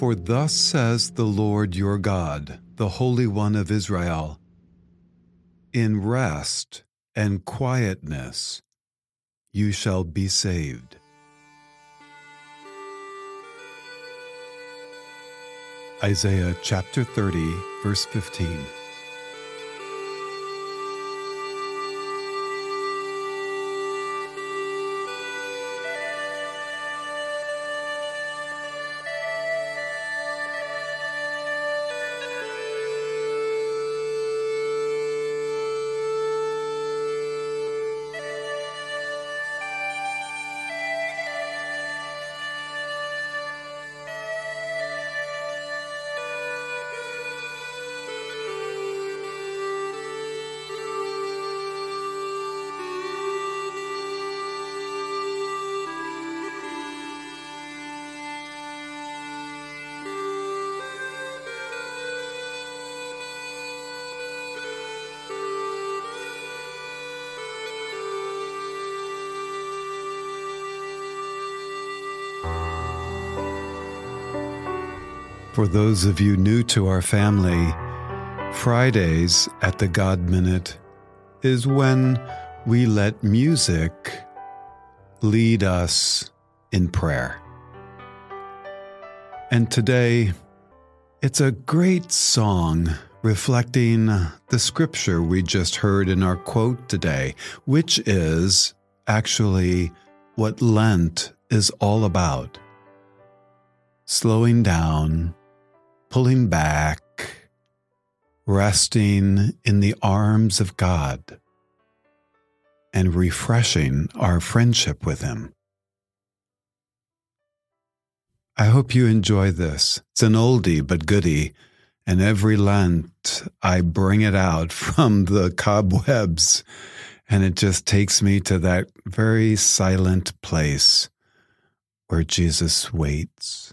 For thus says the Lord your God, the Holy One of Israel In rest and quietness you shall be saved. Isaiah chapter 30, verse 15. For those of you new to our family, Fridays at the God Minute is when we let music lead us in prayer. And today, it's a great song reflecting the scripture we just heard in our quote today, which is actually what Lent is all about slowing down pulling back, resting in the arms of God, and refreshing our friendship with Him. I hope you enjoy this. It's an oldie but goodie, and every Lent I bring it out from the cobwebs, and it just takes me to that very silent place where Jesus waits.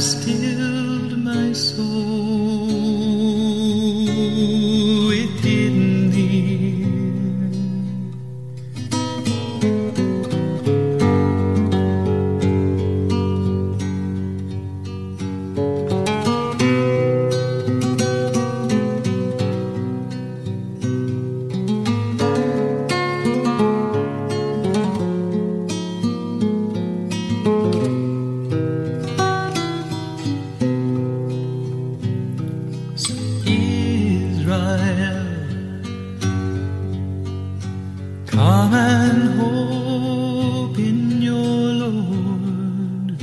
stilled my soul Come and hope in your Lord.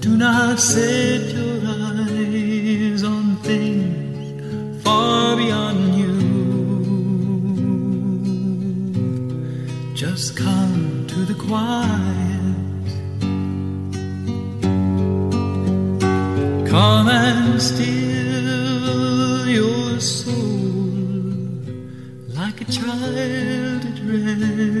Do not set your eyes on things far beyond you. Just come to the quiet. Come and still your soul like a child at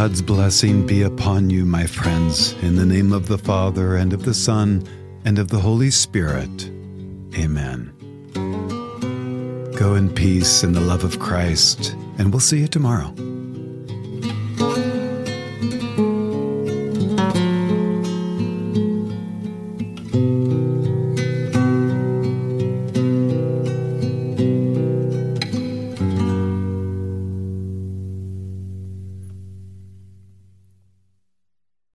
God's blessing be upon you, my friends, in the name of the Father, and of the Son, and of the Holy Spirit. Amen. Go in peace in the love of Christ, and we'll see you tomorrow.